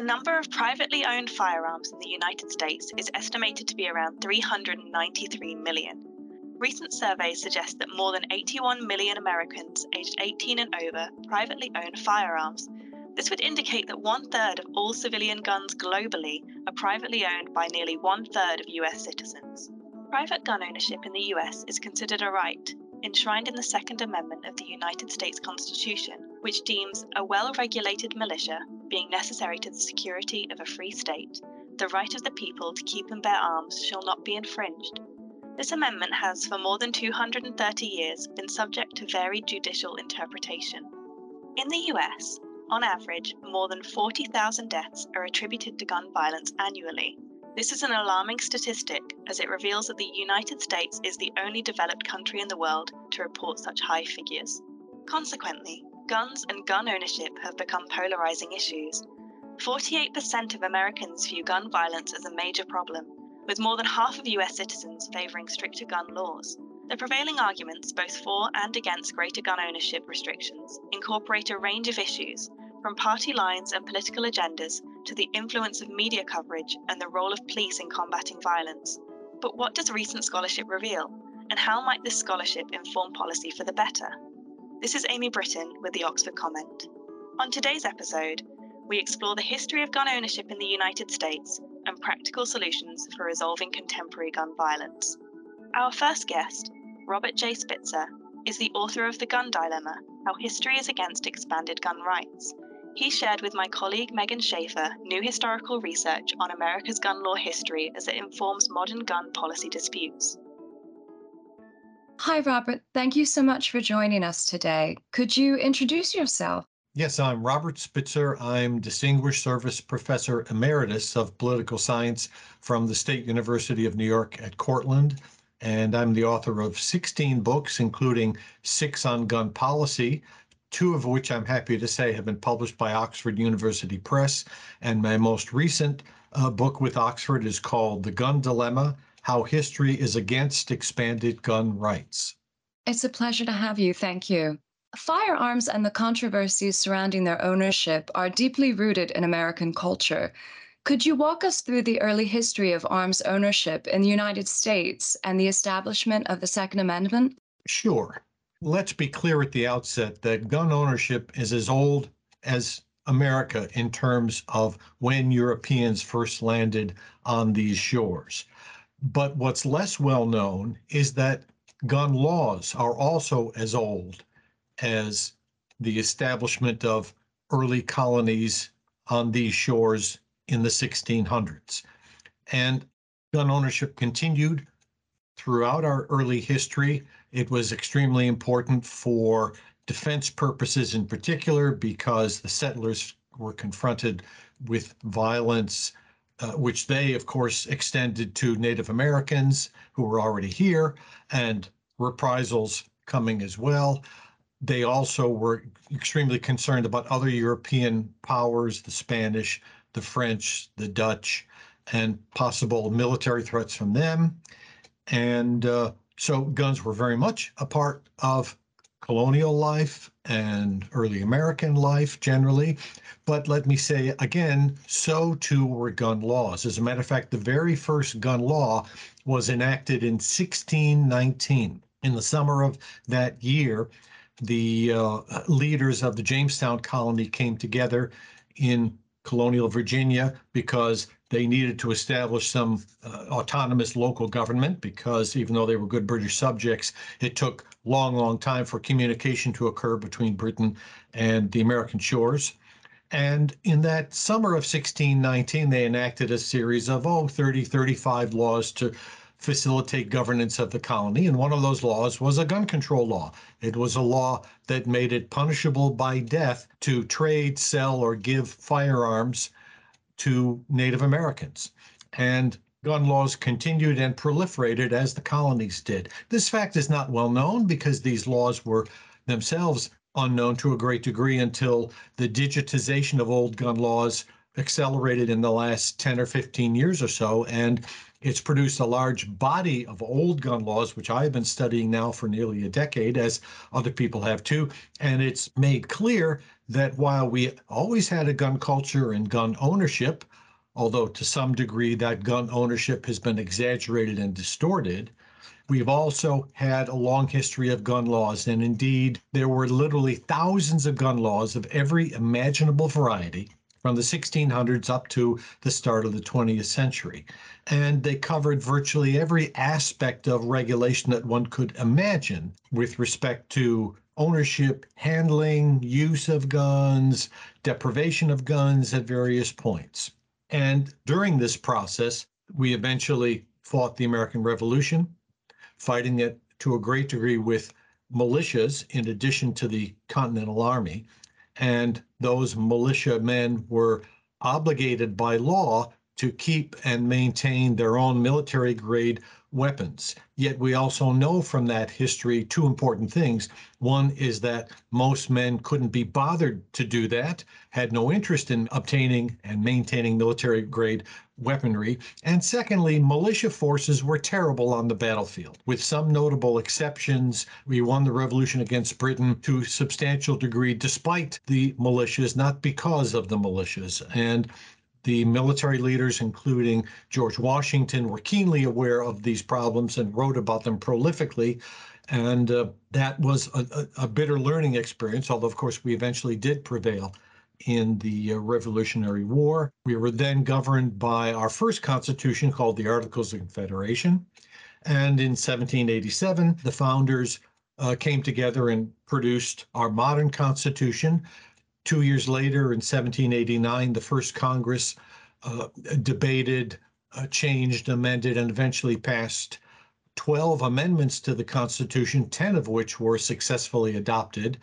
The number of privately owned firearms in the United States is estimated to be around 393 million. Recent surveys suggest that more than 81 million Americans aged 18 and over privately own firearms. This would indicate that one third of all civilian guns globally are privately owned by nearly one third of US citizens. Private gun ownership in the US is considered a right, enshrined in the Second Amendment of the United States Constitution, which deems a well regulated militia being necessary to the security of a free state, the right of the people to keep and bear arms shall not be infringed. This amendment has, for more than 230 years, been subject to varied judicial interpretation. In the US, on average, more than 40,000 deaths are attributed to gun violence annually. This is an alarming statistic as it reveals that the United States is the only developed country in the world to report such high figures. Consequently, guns and gun ownership have become polarizing issues. 48% of Americans view gun violence as a major problem, with more than half of US citizens favoring stricter gun laws. The prevailing arguments, both for and against greater gun ownership restrictions, incorporate a range of issues, from party lines and political agendas to the influence of media coverage and the role of police in combating violence. But what does recent scholarship reveal, and how might this scholarship inform policy for the better? This is Aimee Britton with the Oxford Comment. On today's episode, we explore the history of gun ownership in the United States and practical solutions for resolving contemporary gun violence. Our first guest, Robert J. Spitzer, is the author of The Gun Dilemma How History is Against Expanded Gun Rights. He shared with my colleague Meghan Schaffer new historical research on America's gun law history as it informs modern gun policy disputes. Hi, Robert. Thank you so much for joining us today. Could you introduce yourself? Yes, I'm Robert Spitzer. I'm Distinguished Service Professor Emeritus of Political Science from the State University of New York at Cortland. And I'm the author of 16 books, including six on gun policy, two of which I'm happy to say have been published by Oxford University Press. And my most recent uh, book with Oxford is called The Gun Dilemma how history is against expanded gun rights. It's a pleasure to have you. Thank you. Firearms and the controversies surrounding their ownership are deeply rooted in American culture. Could you walk us through the early history of arms ownership in the United States and the establishment of the Second Amendment? Sure. Let's be clear at the outset that gun ownership is as old as America in terms of when Europeans first landed on these shores. But what's less well known is that gun laws are also as old as the establishment of early colonies on these shores in the 1600s. And gun ownership continued throughout our early history. It was extremely important for defense purposes in particular because the settlers were confronted with violence uh, which they, of course, extended to Native Americans who were already here, and reprisals coming as well. They also were extremely concerned about other European powers, the Spanish, the French, the Dutch, and possible military threats from them. And uh, so guns were very much a part of colonial life and early American life generally. But let me say again, so too were gun laws. As a matter of fact, the very first gun law was enacted in 1619. In the summer of that year, the uh, leaders of the Jamestown colony came together in colonial Virginia because they needed to establish some uh, autonomous local government because even though they were good British subjects, it took long, long time for communication to occur between Britain and the American shores. And in that summer of 1619, they enacted a series of, oh, 30, 35 laws to facilitate governance of the colony. And one of those laws was a gun control law. It was a law that made it punishable by death to trade, sell, or give firearms to Native Americans. And gun laws continued and proliferated as the colonies did. This fact is not well known because these laws were themselves unknown to a great degree until the digitization of old gun laws accelerated in the last 10 or 15 years or so. And It's produced a large body of old gun laws, which I've been studying now for nearly a decade, as other people have too. And it's made clear that while we always had a gun culture and gun ownership, although to some degree that gun ownership has been exaggerated and distorted, We've also had a long history of gun laws, and indeed, there were literally thousands of gun laws of every imaginable variety from the 1600s up to the start of the 20th century. And they covered virtually every aspect of regulation that one could imagine with respect to ownership, handling, use of guns, deprivation of guns at various points. And during this process, we eventually fought the American Revolution fighting it to a great degree with militias in addition to the Continental Army. And those militia men were obligated by law to keep and maintain their own military grade weapons. Yet we also know from that history two important things. One is that most men couldn't be bothered to do that, had no interest in obtaining and maintaining military grade weaponry. And secondly, militia forces were terrible on the battlefield. With some notable exceptions, we won the revolution against Britain to a substantial degree despite the militias, not because of the militias. And the military leaders, including George Washington, were keenly aware of these problems and wrote about them prolifically. And uh, that was a, a, bitter learning experience, although, of course, we eventually did prevail in the uh, Revolutionary War. We were then governed by our first constitution called the Articles of Confederation. And in 1787, the founders uh, came together and produced our modern constitution. Two years later, in 1789, the first Congress uh, debated, uh, changed, amended, and eventually passed 12 amendments to the Constitution, 10 of which were successfully adopted,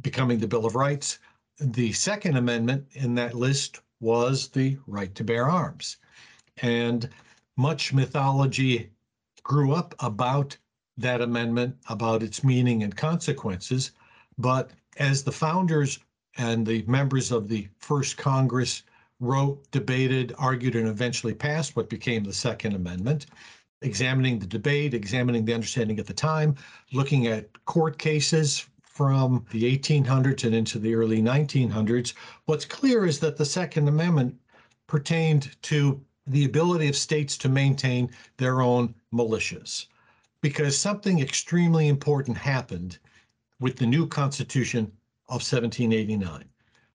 becoming the Bill of Rights. The second amendment in that list was the right to bear arms. And much mythology grew up about that amendment, about its meaning and consequences. But as the founders and the members of the first Congress wrote, debated, argued, and eventually passed what became the Second Amendment, examining the debate, examining the understanding at the time, looking at court cases from the 1800s and into the early 1900s, what's clear is that the Second Amendment pertained to the ability of states to maintain their own militias. Because something extremely important happened with the new Constitution of 1789.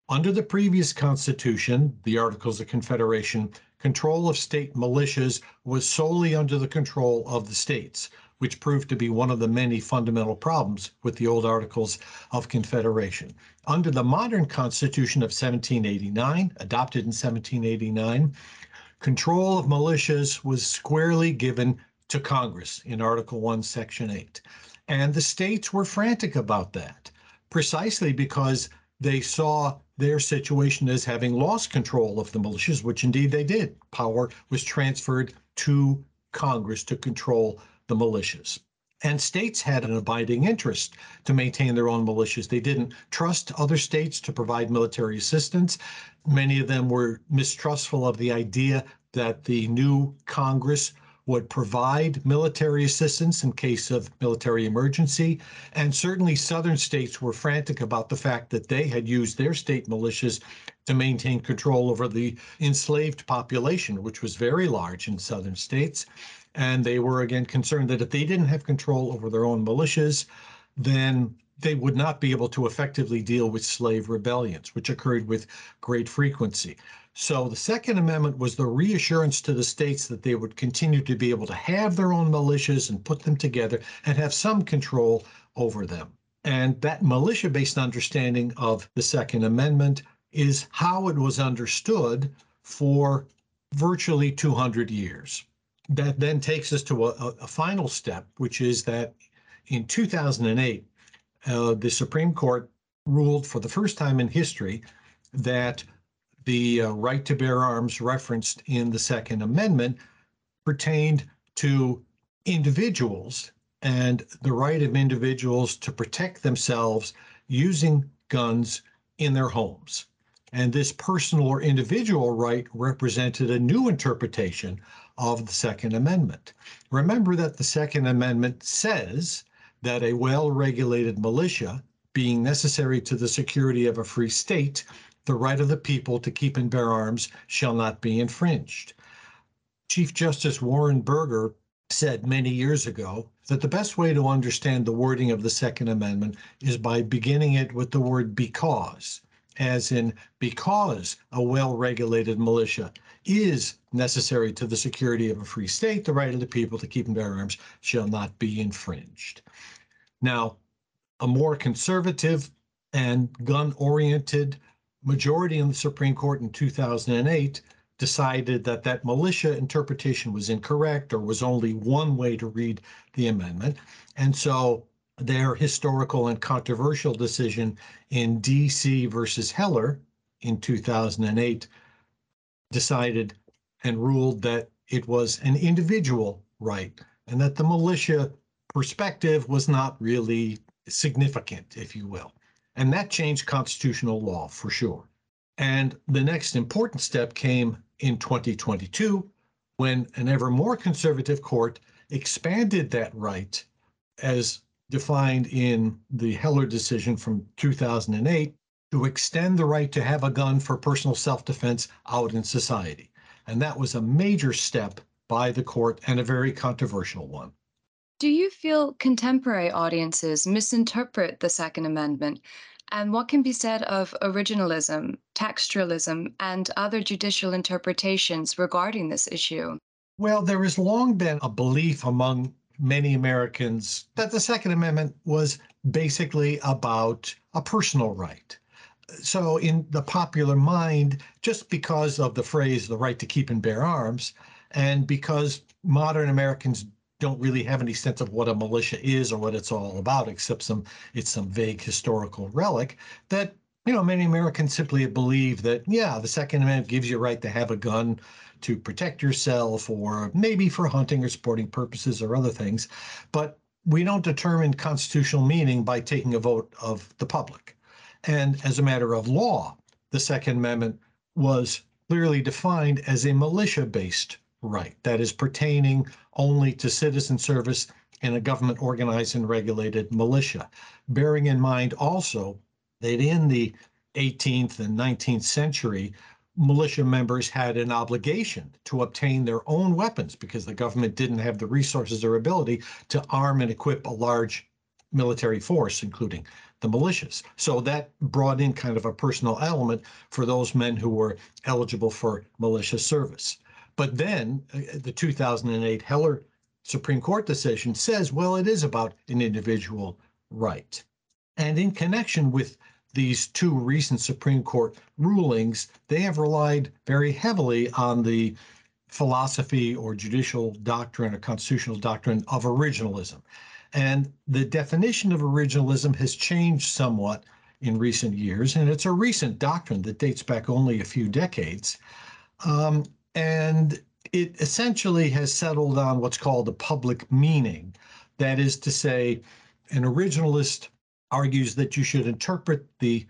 Under the previous Constitution, the Articles of Confederation, control of state militias was solely under the control of the states which proved to be one of the many fundamental problems with the old Articles of Confederation. Under the modern Constitution of 1789, adopted in 1789, control of militias was squarely given to Congress in Article 1, Section 8. And the states were frantic about that, precisely because they saw their situation as having lost control of the militias, which indeed they did. Power was transferred to Congress to control the militias. And states had an abiding interest to maintain their own militias. They didn't trust other states to provide military assistance. Many of them were mistrustful of the idea that the new Congress would provide military assistance in case of military emergency. And certainly southern states were frantic about the fact that they had used their state militias to maintain control over the enslaved population, which was very large in southern states. And they were again concerned that if they didn't have control over their own militias, then they would not be able to effectively deal with slave rebellions, which occurred with great frequency. So the Second Amendment was the reassurance to the states that they would continue to be able to have their own militias and put them together and have some control over them. And that militia based understanding of the Second Amendment is how it was understood for virtually 200 years that then takes us to a, a final step, which is that in 2008, uh, the Supreme Court ruled for the first time in history that the uh, right to bear arms referenced in the Second Amendment pertained to individuals and the right of individuals to protect themselves using guns in their homes. And this personal or individual right represented a new interpretation of the Second Amendment. Remember that the Second Amendment says that a well regulated militia, being necessary to the security of a free state, the right of the people to keep and bear arms shall not be infringed. Chief Justice Warren Burger said many years ago that the best way to understand the wording of the Second Amendment is by beginning it with the word because, as in, because a well regulated militia is necessary to the security of a free state, the right of the people to keep and bear arms shall not be infringed. Now, a more conservative and gun oriented majority in the Supreme Court in 2008 decided that that militia interpretation was incorrect or was only one way to read the amendment. And so their historical and controversial decision in DC versus Heller in 2008 decided and ruled that it was an individual right and that the militia perspective was not really significant, if you will. And that changed constitutional law for sure. And the next important step came in 2022 when an ever more conservative court expanded that right as defined in the Heller decision from 2008 to extend the right to have a gun for personal self defense out in society. And that was a major step by the court and a very controversial one. Do you feel contemporary audiences misinterpret the Second Amendment and what can be said of originalism, textualism, and other judicial interpretations regarding this issue? Well, there has long been a belief among many Americans that the Second Amendment was basically about a personal right. So, in the popular mind, just because of the phrase the right to keep and bear arms, and because modern Americans don't really have any sense of what a militia is or what it's all about, except some it's some vague historical relic that you know many Americans simply believe that yeah, the Second Amendment gives you a right to have a gun to protect yourself or maybe for hunting or sporting purposes or other things, but we don't determine constitutional meaning by taking a vote of the public. And as a matter of law, the Second Amendment was clearly defined as a militia based right that is pertaining only to citizen service in a government organized and regulated militia. Bearing in mind also that in the 18th and 19th century, militia members had an obligation to obtain their own weapons because the government didn't have the resources or ability to arm and equip a large military force, including the militias. So that brought in kind of a personal element for those men who were eligible for militia service. But then uh, the 2008 Heller Supreme Court decision says, well, it is about an individual right. And in connection with these two recent Supreme Court rulings, they have relied very heavily on the philosophy or judicial doctrine or constitutional doctrine of originalism. And the definition of originalism has changed somewhat in recent years, and it's a recent doctrine that dates back only a few decades. Um, and it essentially has settled on what's called the public meaning. That is to say, an originalist argues that you should interpret the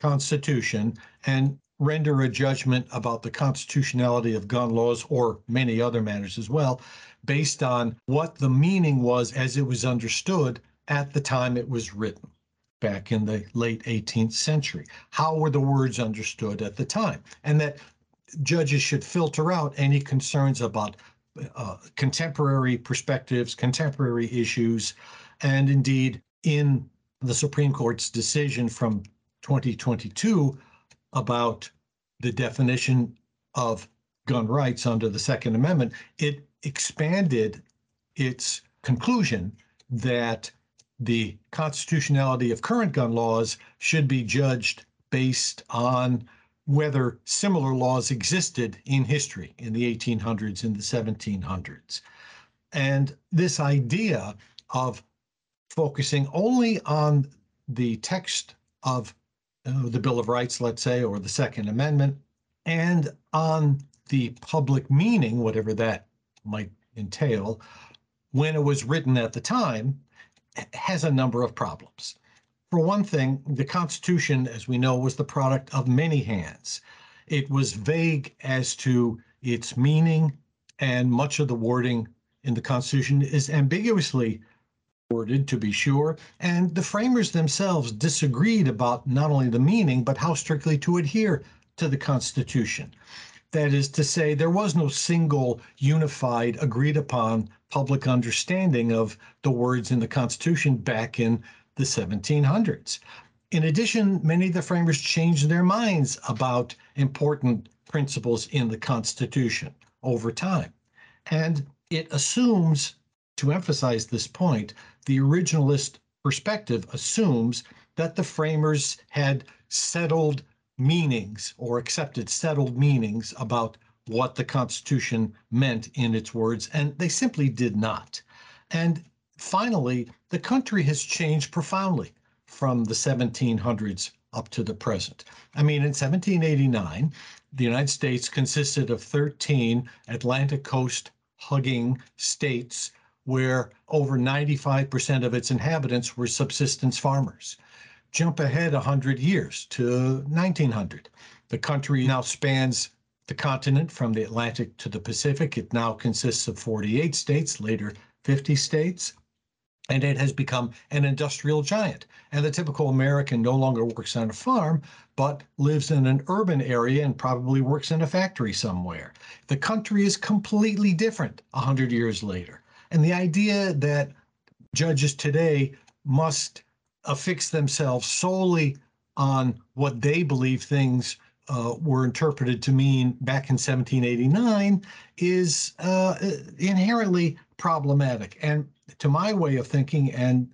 Constitution and render a judgment about the constitutionality of gun laws or many other matters as well, based on what the meaning was as it was understood at the time it was written back in the late 18th century. How were the words understood at the time? And that judges should filter out any concerns about uh, contemporary perspectives, contemporary issues, and indeed, in the Supreme Court's decision from 2022 about the definition of gun rights under the Second Amendment, it expanded its conclusion that the constitutionality of current gun laws should be judged based on whether similar laws existed in history in the 1800s and the 1700s. And this idea of focusing only on the text of uh, the Bill of Rights, let's say, or the Second Amendment, and on the public meaning, whatever that might entail, when it was written at the time, has a number of problems. For one thing, the Constitution, as we know, was the product of many hands. It was vague as to its meaning and much of the wording in the Constitution is ambiguously worded, to be sure, and the framers themselves disagreed about not only the meaning, but how strictly to adhere to the Constitution. That is to say, there was no single, unified, agreed upon public understanding of the words in the Constitution back in the 1700s. In addition, many of the framers changed their minds about important principles in the Constitution over time. And it assumes, to emphasize this point, the originalist perspective assumes that the framers had settled meanings or accepted settled meanings about what the Constitution meant in its words, and they simply did not. And finally, the country has changed profoundly from the 1700s up to the present. I mean, in 1789, the United States consisted of 13 Atlantic coast hugging states where over 95% of its inhabitants were subsistence farmers jump ahead 100 years to 1900. The country now spans the continent from the Atlantic to the Pacific. It now consists of 48 states, later 50 states, and it has become an industrial giant. And the typical American no longer works on a farm, but lives in an urban area and probably works in a factory somewhere. The country is completely different 100 years later. And the idea that judges today must affix themselves solely on what they believe things uh, were interpreted to mean back in 1789 is uh, inherently problematic. And to my way of thinking, and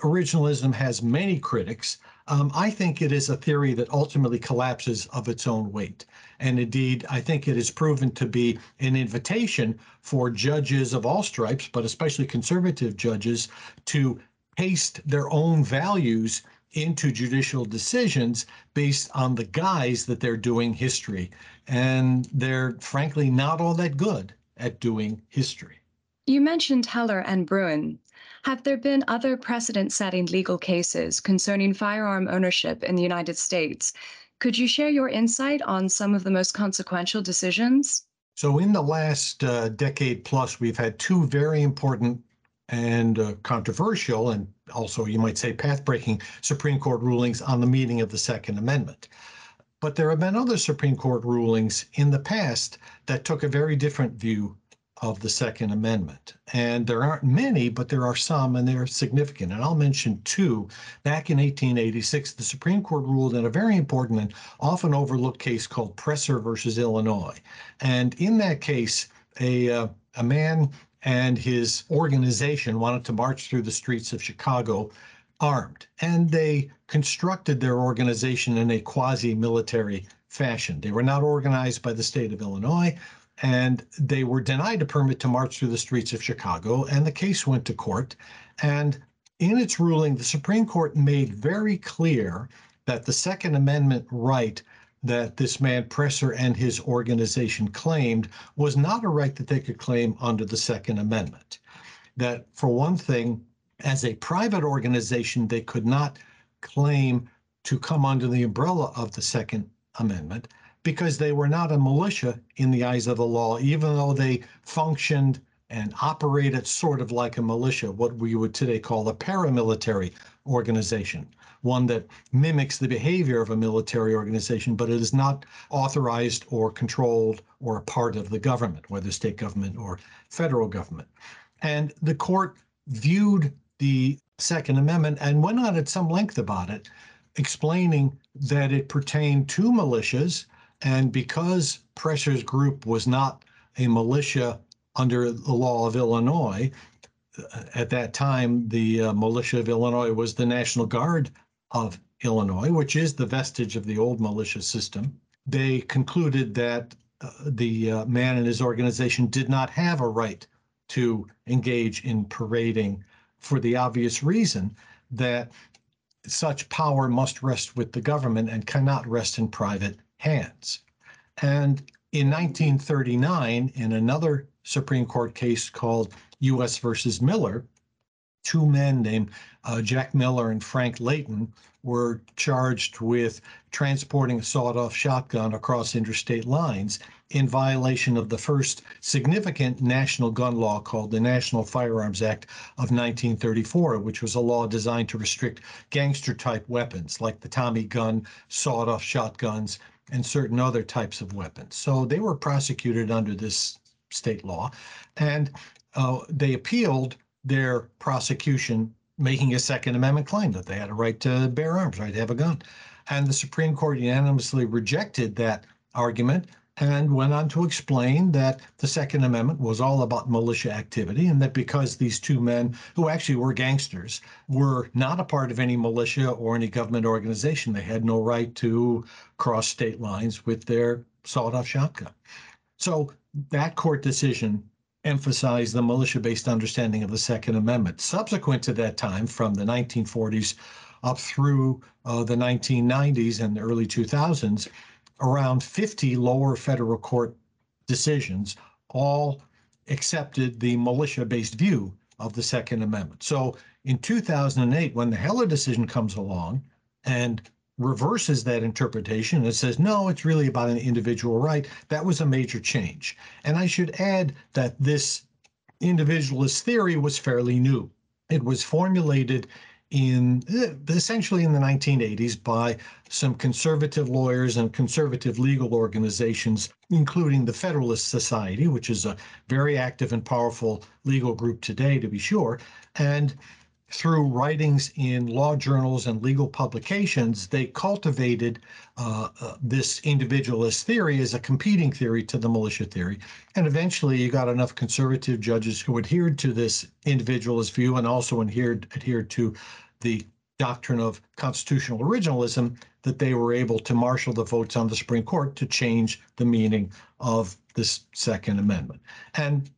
originalism has many critics, um, I think it is a theory that ultimately collapses of its own weight. And indeed, I think it is proven to be an invitation for judges of all stripes, but especially conservative judges, to paste their own values into judicial decisions based on the guise that they're doing history. And they're frankly not all that good at doing history. You mentioned Heller and Bruen. Have there been other precedent setting legal cases concerning firearm ownership in the United States? Could you share your insight on some of the most consequential decisions? So, in the last uh, decade plus, we've had two very important and uh, controversial, and also you might say path breaking Supreme Court rulings on the meaning of the Second Amendment. But there have been other Supreme Court rulings in the past that took a very different view of the Second Amendment. And there aren't many, but there are some, and they're significant. And I'll mention two. Back in 1886, the Supreme Court ruled in a very important and often overlooked case called Presser versus Illinois. And in that case, a, uh, a man and his organization wanted to march through the streets of Chicago armed. And they constructed their organization in a quasi military fashion. They were not organized by the state of Illinois, and they were denied a permit to march through the streets of Chicago. And the case went to court. And in its ruling, the Supreme Court made very clear that the Second Amendment right that this man Presser and his organization claimed was not a right that they could claim under the Second Amendment. That, for one thing, as a private organization, they could not claim to come under the umbrella of the Second Amendment because they were not a militia in the eyes of the law, even though they functioned and operated sort of like a militia, what we would today call a paramilitary organization one that mimics the behavior of a military organization, but it is not authorized or controlled or a part of the government, whether state government or federal government. And the court viewed the Second Amendment and went on at some length about it, explaining that it pertained to militias. And because Presser's group was not a militia under the law of Illinois, at that time, the uh, militia of Illinois was the National Guard of Illinois, which is the vestige of the old militia system. They concluded that uh, the uh, man and his organization did not have a right to engage in parading for the obvious reason that such power must rest with the government and cannot rest in private hands. And in 1939, in another Supreme Court case called U.S. versus Miller, two men named uh, Jack Miller and Frank Layton were charged with transporting a sawed off shotgun across interstate lines in violation of the first significant national gun law called the National Firearms Act of 1934, which was a law designed to restrict gangster type weapons like the Tommy gun, sawed off shotguns, and certain other types of weapons. So they were prosecuted under this state law, and uh, they appealed their prosecution, making a Second Amendment claim that they had a right to bear arms, right to have a gun. And the Supreme Court unanimously rejected that argument and went on to explain that the Second Amendment was all about militia activity and that because these two men, who actually were gangsters, were not a part of any militia or any government organization, they had no right to cross state lines with their sawed off shotgun. So that court decision emphasized the militia based understanding of the Second Amendment. Subsequent to that time, from the 1940s up through uh, the 1990s and the early 2000s, around 50 lower federal court decisions all accepted the militia based view of the Second Amendment. So in 2008, when the Heller decision comes along and reverses that interpretation and says, no, it's really about an individual right, that was a major change. And I should add that this individualist theory was fairly new. It was formulated in eh, essentially in the 1980s by some conservative lawyers and conservative legal organizations, including the Federalist Society, which is a very active and powerful legal group today, to be sure. And through writings in law journals and legal publications, they cultivated uh, uh, this individualist theory as a competing theory to the militia theory. And eventually, you got enough conservative judges who adhered to this individualist view and also adhered, adhered to the doctrine of constitutional originalism that they were able to marshal the votes on the Supreme Court to change the meaning of this Second Amendment. And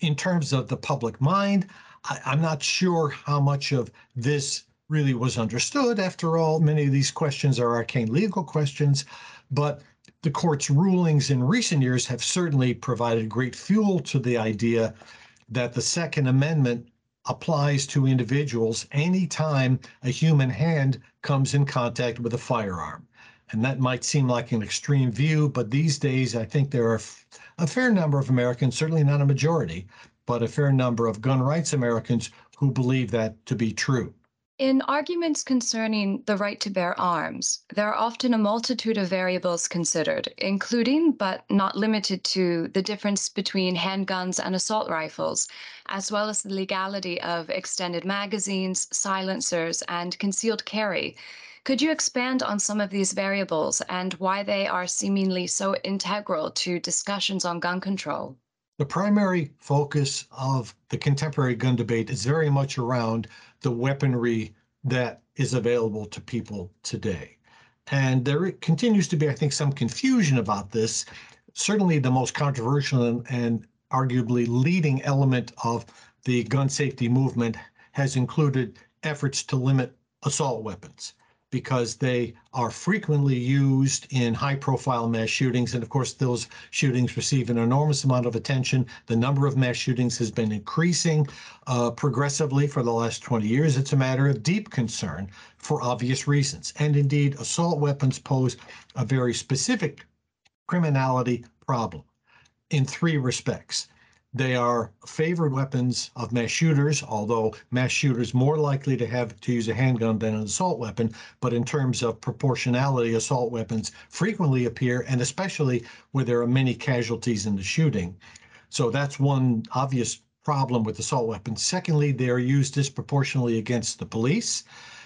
in terms of the public mind, I, am not sure how much of this really was understood. After all, many of these questions are arcane legal questions, but the court's rulings in recent years have certainly provided great fuel to the idea that the Second Amendment applies to individuals anytime a human hand comes in contact with a firearm. And that might seem like an extreme view, but these days I think there are a fair number of Americans, certainly not a majority, but a fair number of gun rights Americans who believe that to be true. In arguments concerning the right to bear arms, there are often a multitude of variables considered, including but not limited to the difference between handguns and assault rifles, as well as the legality of extended magazines, silencers, and concealed carry. Could you expand on some of these variables and why they are seemingly so integral to discussions on gun control? The primary focus of the contemporary gun debate is very much around the weaponry that is available to people today. And there continues to be, I think, some confusion about this. Certainly, the most controversial and, and arguably leading element of the gun safety movement has included efforts to limit assault weapons because they are frequently used in high profile mass shootings. And of course, those shootings receive an enormous amount of attention. The number of mass shootings has been increasing uh, progressively for the last 20 years. It's a matter of deep concern for obvious reasons. And indeed, assault weapons pose a very specific criminality problem in three respects. They are favored weapons of mass shooters, although mass shooters more likely to have to use a handgun than an assault weapon. But in terms of proportionality, assault weapons frequently appear, and especially where there are many casualties in the shooting. So that's one obvious problem with assault weapons. Secondly, they are used disproportionately against the police.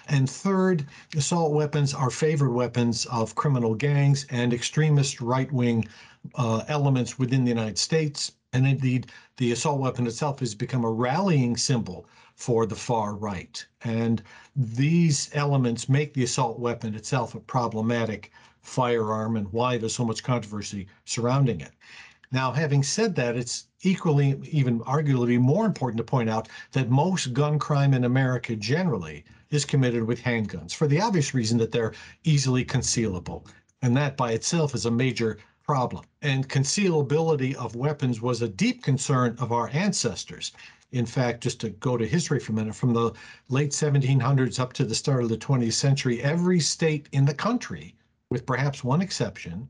And third, assault weapons are favored weapons of criminal gangs and extremist right wing uh, elements within the United States, and indeed, the assault weapon itself has become a rallying symbol for the far right. And these elements make the assault weapon itself a problematic firearm and why there's so much controversy surrounding it. Now, having said that, it's equally, even arguably more important to point out that most gun crime in America generally is committed with handguns for the obvious reason that they're easily concealable. And that by itself is a major problem. And concealability of weapons was a deep concern of our ancestors. in fact, just to go to history for a minute, from the late 1700s up to the start of the 20th century, every state in the country, with perhaps one exception,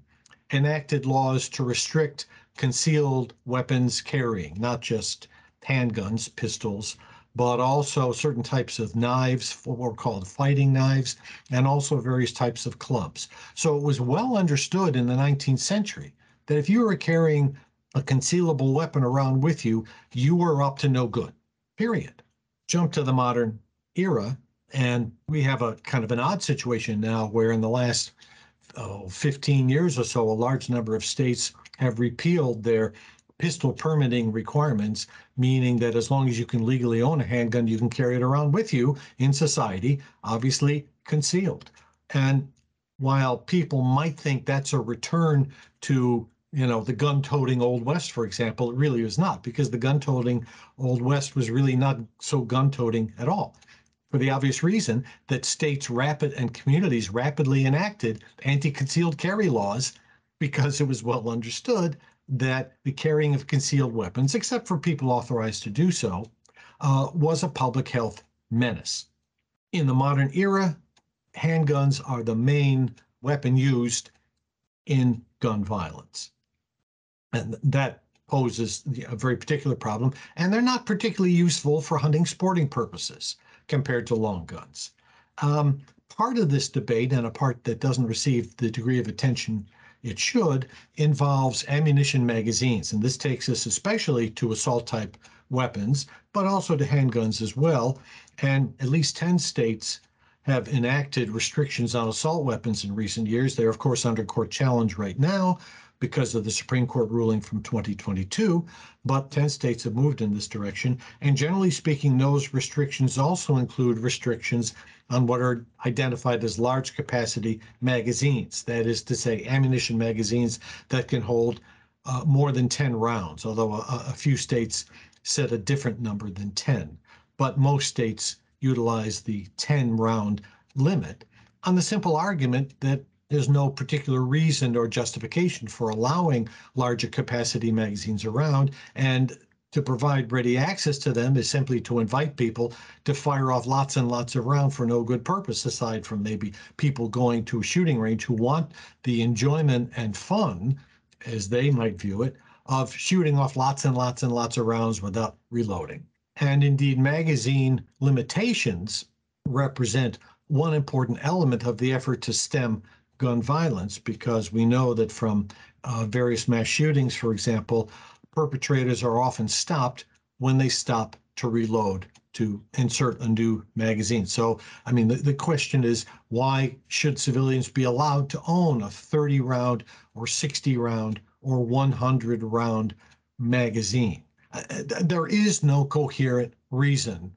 enacted laws to restrict concealed weapons carrying, not just handguns, pistols, but also certain types of knives, what were called fighting knives, and also various types of clubs. So it was well understood in the 19th century that if you were carrying a concealable weapon around with you, you were up to no good, period. Jump to the modern era, and we have a kind of an odd situation now where in the last oh, 15 years or so, a large number of states have repealed their pistol permitting requirements, meaning that as long as you can legally own a handgun, you can carry it around with you in society, obviously concealed. And while people might think that's a return to you know the gun-toting old west for example it really is not because the gun-toting old west was really not so gun-toting at all for the obvious reason that states rapid and communities rapidly enacted anti-concealed carry laws because it was well understood that the carrying of concealed weapons, except for people authorized to do so, uh, was a public health menace. In the modern era, handguns are the main weapon used in gun violence. And that poses a very particular problem. And they're not particularly useful for hunting sporting purposes compared to long guns. Um, part of this debate, and a part that doesn't receive the degree of attention it should, involves ammunition magazines. And this takes us especially to assault type weapons, but also to handguns as well. And at least 10 states have enacted restrictions on assault weapons in recent years. They're, of course, under court challenge right now because of the Supreme Court ruling from 2022, but 10 states have moved in this direction. And generally speaking, those restrictions also include restrictions on what are identified as large capacity magazines. That is to say, ammunition magazines that can hold uh, more than 10 rounds, although a, a few states set a different number than 10. But most states utilize the 10 round limit on the simple argument that there's no particular reason or justification for allowing larger capacity magazines around. And to provide ready access to them is simply to invite people to fire off lots and lots of rounds for no good purpose, aside from maybe people going to a shooting range who want the enjoyment and fun, as they might view it, of shooting off lots and lots and lots of rounds without reloading. And indeed, magazine limitations represent one important element of the effort to stem gun violence because we know that from uh, various mass shootings, for example, perpetrators are often stopped when they stop to reload to insert a new magazine. So, I mean, the, the question is why should civilians be allowed to own a 30 round or 60 round or 100 round magazine? Uh, there is no coherent reason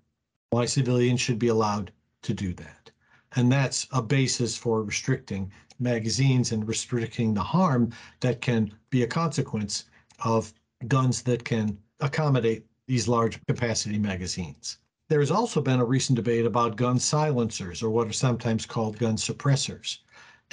why civilians should be allowed to do that. And that's a basis for restricting magazines and restricting the harm that can be a consequence of guns that can accommodate these large capacity magazines. There has also been a recent debate about gun silencers, or what are sometimes called gun suppressors.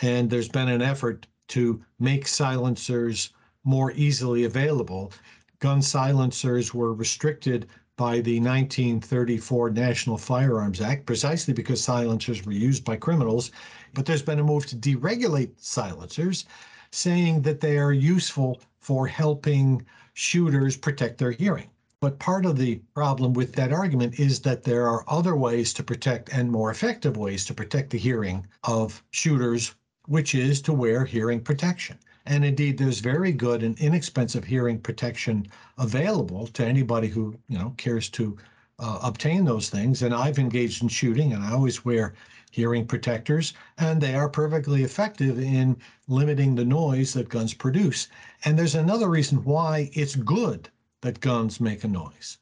And there's been an effort to make silencers more easily available. Gun silencers were restricted by the 1934 National Firearms Act precisely because silencers were used by criminals. But there's been a move to deregulate silencers, saying that they are useful for helping shooters protect their hearing. But part of the problem with that argument is that there are other ways to protect and more effective ways to protect the hearing of shooters, which is to wear hearing protection. And indeed, there's very good and inexpensive hearing protection available to anybody who you know cares to uh, obtain those things. And I've engaged in shooting, and I always wear hearing protectors, and they are perfectly effective in limiting the noise that guns produce. And there's another reason why it's good that guns make a noise.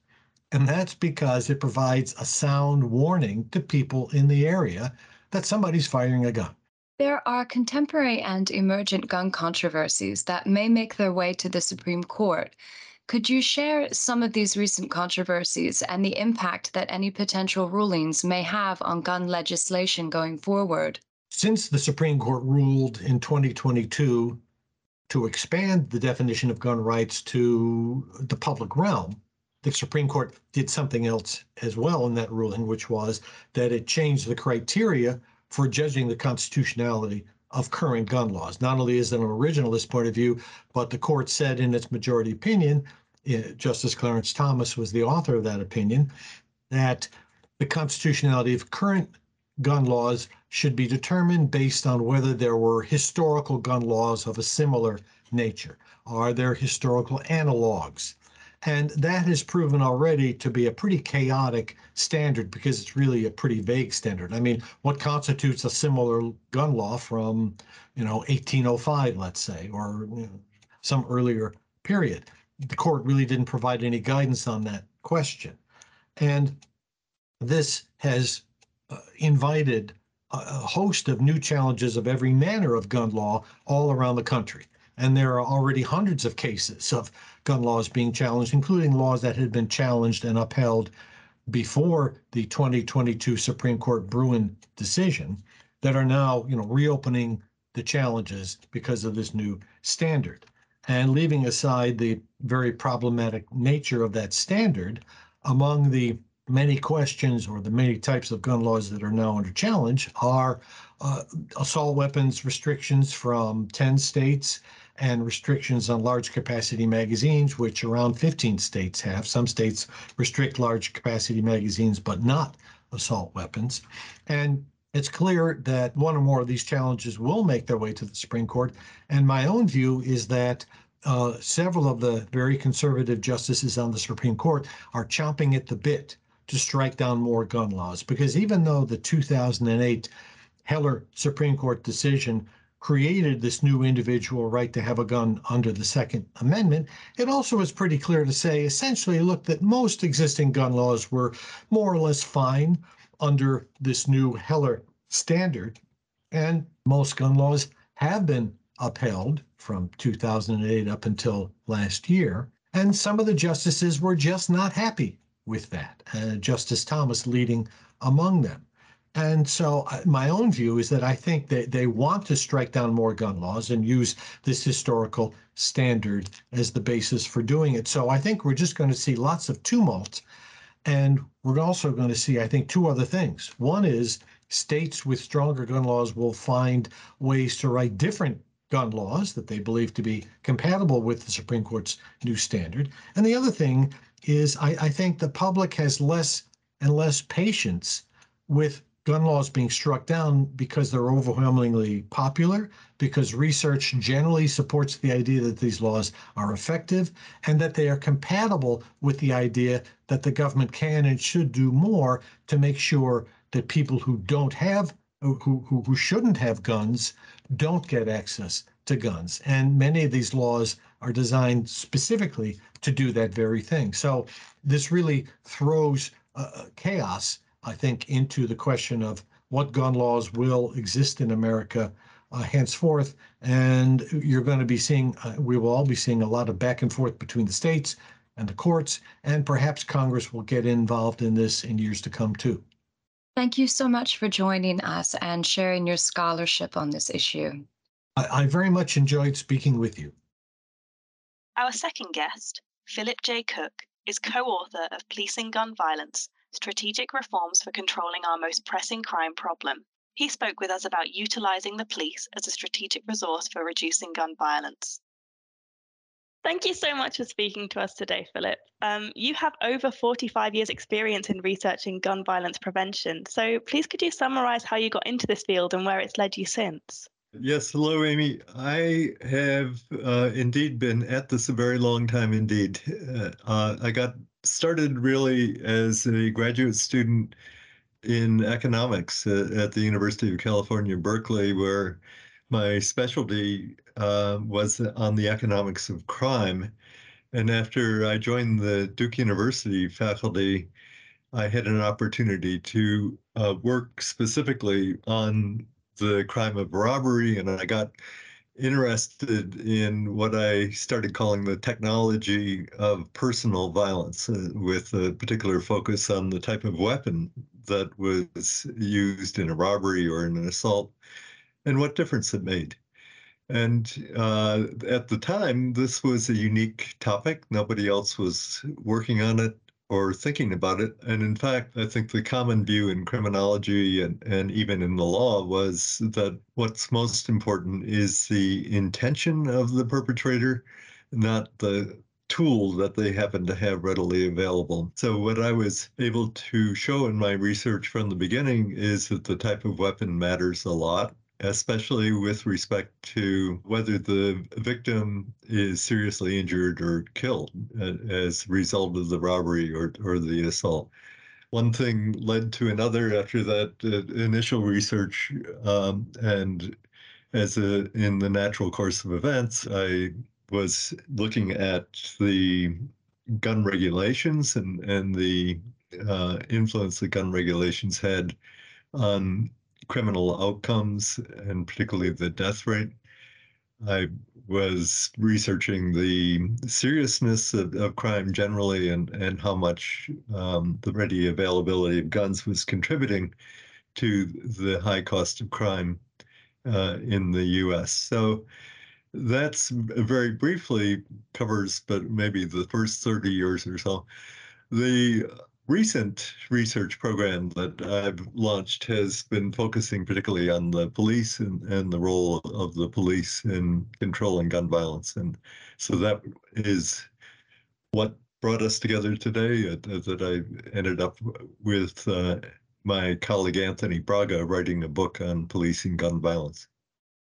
And that's because it provides a sound warning to people in the area that somebody's firing a gun. There are contemporary and emergent gun controversies that may make their way to the Supreme Court. Could you share some of these recent controversies and the impact that any potential rulings may have on gun legislation going forward? Since the Supreme Court ruled in 2022 to expand the definition of gun rights to the public realm, the Supreme Court did something else as well in that ruling, which was that it changed the criteria for judging the constitutionality of current gun laws. Not only is it an originalist point of view, but the court said in its majority opinion, eh, Justice Clarence Thomas was the author of that opinion, that the constitutionality of current gun laws should be determined based on whether there were historical gun laws of a similar nature. Are there historical analogs? And that has proven already to be a pretty chaotic standard because it's really a pretty vague standard. I mean, what constitutes a similar gun law from, you know, 1805, let's say, or you know, some earlier period? The court really didn't provide any guidance on that question. And this has uh, invited a host of new challenges of every manner of gun law all around the country. And there are already hundreds of cases of gun laws being challenged, including laws that had been challenged and upheld before the 2022 Supreme Court Bruen decision that are now, you know, reopening the challenges because of this new standard. And leaving aside the very problematic nature of that standard, among the many questions or the many types of gun laws that are now under challenge are uh, assault weapons restrictions from 10 states and restrictions on large capacity magazines, which around 15 states have. Some states restrict large capacity magazines, but not assault weapons. And it's clear that one or more of these challenges will make their way to the Supreme Court. And my own view is that uh, several of the very conservative justices on the Supreme Court are chomping at the bit to strike down more gun laws. Because even though the 2008 Heller Supreme Court decision created this new individual right to have a gun under the Second Amendment, it also was pretty clear to say essentially, look, that most existing gun laws were more or less fine under this new Heller standard. And most gun laws have been upheld from 2008 up until last year. And some of the justices were just not happy with that, uh, Justice Thomas leading among them. And so, uh, my own view is that I think that they want to strike down more gun laws and use this historical standard as the basis for doing it. So, I think we're just going to see lots of tumult. And we're also going to see, I think, two other things. One is states with stronger gun laws will find ways to write different gun laws that they believe to be compatible with the Supreme Court's new standard. And the other thing is, I, I think the public has less and less patience with gun laws being struck down because they're overwhelmingly popular, because research generally supports the idea that these laws are effective, and that they are compatible with the idea that the government can and should do more to make sure that people who don't have who, who, who shouldn't have guns don't get access to guns. And many of these laws are designed specifically to do that very thing. So this really throws uh, chaos I think, into the question of what gun laws will exist in America uh, henceforth. And you're going to be seeing, uh, we will all be seeing a lot of back and forth between the states and the courts, and perhaps Congress will get involved in this in years to come too. Thank you so much for joining us and sharing your scholarship on this issue. I, I very much enjoyed speaking with you. Our second guest, Philip J. Cook, is co author of Policing Gun Violence strategic reforms for controlling our most pressing crime problem. He spoke with us about utilizing the police as a strategic resource for reducing gun violence. Thank you so much for speaking to us today, Philip. Um, you have over 45 years' experience in researching gun violence prevention. So please could you summarize how you got into this field and where it's led you since? Yes, hello, Aimee. I have uh, indeed been at this a very long time indeed. Uh, uh I got started really as a graduate student in economics at the University of California, Berkeley, where my specialty uh, was on the economics of crime. And after I joined the Duke University faculty, I had an opportunity to uh, work specifically on the crime of robbery, and I got interested in what I started calling the technology of personal violence, uh, with a particular focus on the type of weapon that was used in a robbery or in an assault and what difference it made. And uh, at the time, this was a unique topic. Nobody else was working on it or thinking about it. And in fact, I think the common view in criminology and, and even in the law was that what's most important is the intention of the perpetrator, not the tool that they happen to have readily available. So, what I was able to show in my research from the beginning is that the type of weapon matters a lot especially with respect to whether the victim is seriously injured or killed as a result of the robbery or, or the assault. One thing led to another after that uh, initial research, um, and as a, in the natural course of events, I was looking at the gun regulations and, and the uh, influence that gun regulations had on criminal outcomes and particularly the death rate. I was researching the seriousness of, of crime generally and, and how much um, the ready availability of guns was contributing to the high cost of crime uh, in the US. So that's very briefly covers, but maybe the first 30 years or so. The recent research program that I've launched has been focusing particularly on the police and, and the role of the police in controlling gun violence. And so that is what brought us together today uh, that I ended up with uh, my colleague Anthony Braga writing a book on policing gun violence.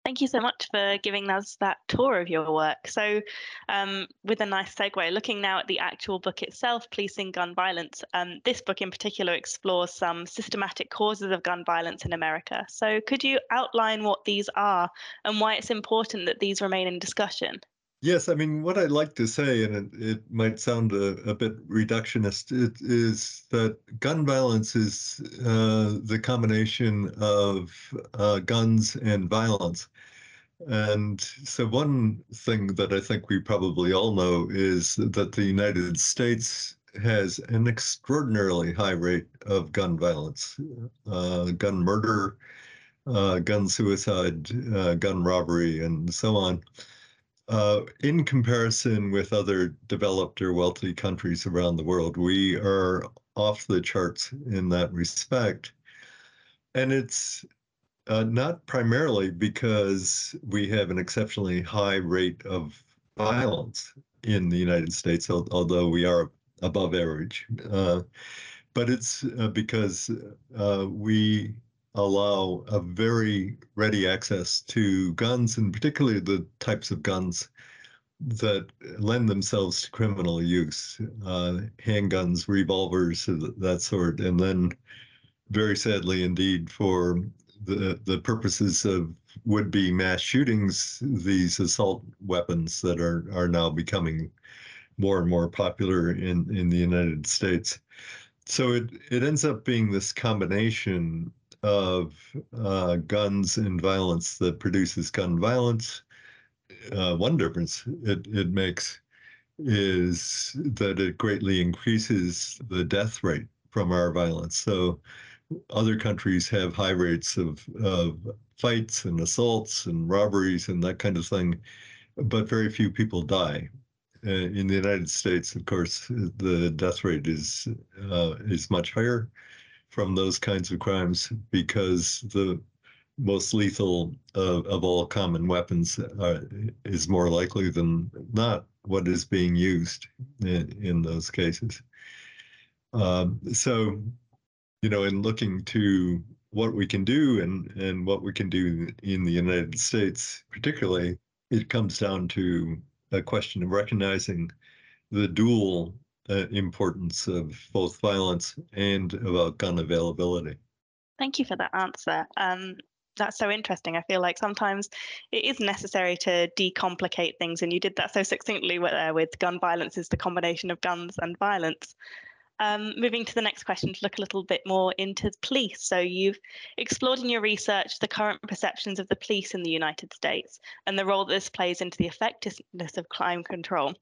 Thank you so much for giving us that tour of your work. So, um, with a nice segue, looking now at the actual book itself, Policing Gun Violence, um, this book in particular explores some systematic causes of gun violence in America. So, could you outline what these are and why it's important that these remain in discussion? Yes, I mean, what I'd like to say, and it, it might sound a, a, bit reductionist, it is that gun violence is uh, the combination of uh, guns and violence. And so, one thing that I think we probably all know is that the United States has an extraordinarily high rate of gun violence, uh, gun murder, uh, gun suicide, uh, gun robbery, and so on. Uh, in comparison with other developed or wealthy countries around the world, we are off the charts in that respect. And it's uh, not primarily because we have an exceptionally high rate of violence in the United States, although we are above average. Uh, but it's uh, because uh, we allow a very ready access to guns, and particularly the types of guns that lend themselves to criminal use uh, handguns, revolvers, that sort. And then, very sadly indeed, for the, the purposes of would be mass shootings, these assault weapons that are, are now becoming more and more popular in, in the United States. So it, it ends up being this combination of uh, guns and violence that produces gun violence. Uh, one difference it, it makes is that it greatly increases the death rate from our violence. So other countries have high rates of, of fights and assaults and robberies and that kind of thing, but very few people die. Uh, in the United States, of course, the death rate is uh, is much higher from those kinds of crimes because the most lethal of, of all common weapons uh, is more likely than not what is being used in, in those cases. Um, so, you know, in looking to what we can do and, and what we can do in the United States, particularly, it comes down to a question of recognizing the dual uh, importance of both violence and about gun availability. Thank you for that answer. Um, that's so interesting. I feel like sometimes it is necessary to decomplicate things, and you did that so succinctly uh, with gun violence is the combination of guns and violence. Um, moving to the next question to look a little bit more into the police. So, you've explored in your research the current perceptions of the police in the United States and the role that this plays into the effectiveness of crime control.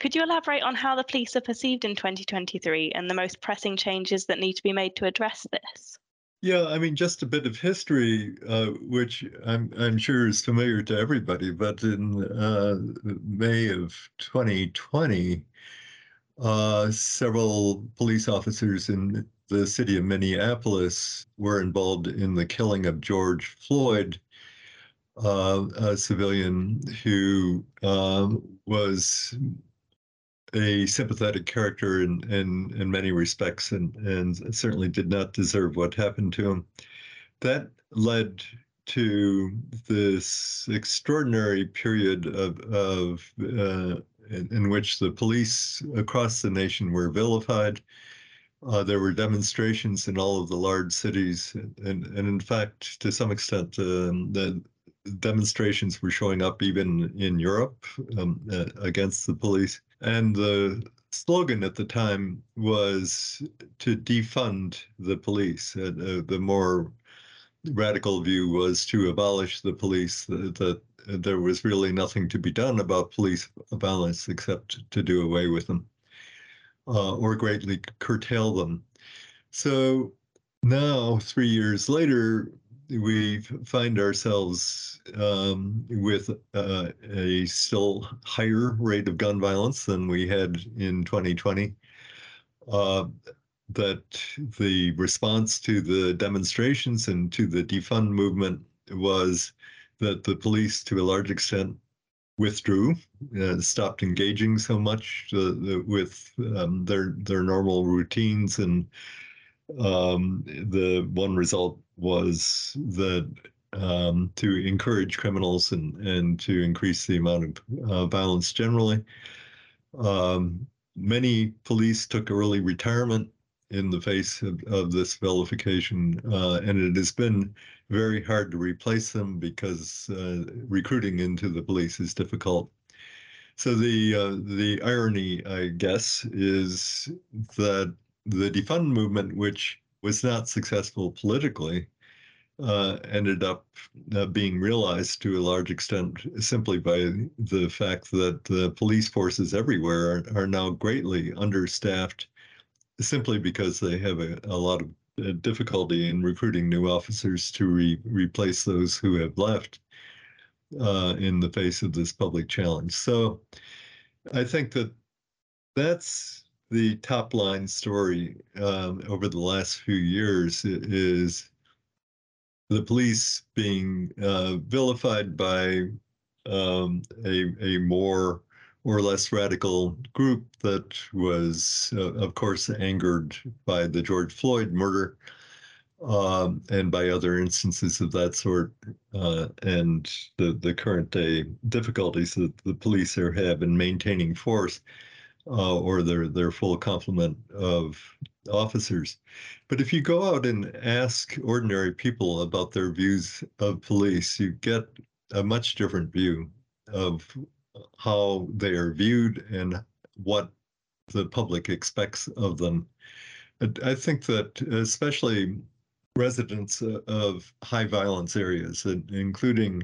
Could you elaborate on how the police are perceived in 2023 and the most pressing changes that need to be made to address this? Yeah, I mean, just a bit of history, uh, which I'm I'm sure is familiar to everybody. But in uh, May of 2020, uh, several police officers in the city of Minneapolis were involved in the killing of George Floyd, uh, a civilian who um, was a sympathetic character in, in, in many respects and, and certainly did not deserve what happened to him. That led to this extraordinary period of, of uh, in, in, which the police across the nation were vilified. Uh, there were demonstrations in all of the large cities, and, and in fact, to some extent, um, the demonstrations were showing up even in Europe um, uh, against the police. And the slogan at the time was to defund the police. Uh, the more radical view was to abolish the police, that, that there was really nothing to be done about police violence except to do away with them uh, or greatly curtail them. So now, three years later, we find ourselves um, with uh, a still higher rate of gun violence than we had in 2020. Uh, that the response to the demonstrations and to the defund movement was that the police, to a large extent, withdrew, uh, stopped engaging so much uh, with um, their their normal routines, and um, the one result was that um, to encourage criminals and, and to increase the amount of uh, violence generally. Um, many police took early retirement in the face of, of this vilification, uh, and it has been very hard to replace them because uh, recruiting into the police is difficult. So the uh, the irony, I guess, is that the defund movement, which was not successful politically, uh, ended up uh, being realized to a large extent simply by the fact that the police forces everywhere are, are now greatly understaffed simply because they have a, a lot of uh, difficulty in recruiting new officers to re- replace those who have left uh, in the face of this public challenge. So I think that that's the top line story um, over the last few years is the police being uh, vilified by um, a, a more or less radical group that was, uh, of course, angered by the George Floyd murder um, and by other instances of that sort, uh, and the, the current day difficulties that the police are have in maintaining force uh, or their their full complement of officers. But if you go out and ask ordinary people about their views of police, you get a much different view of how they are viewed and what the public expects of them. I think that especially residents of high violence areas, including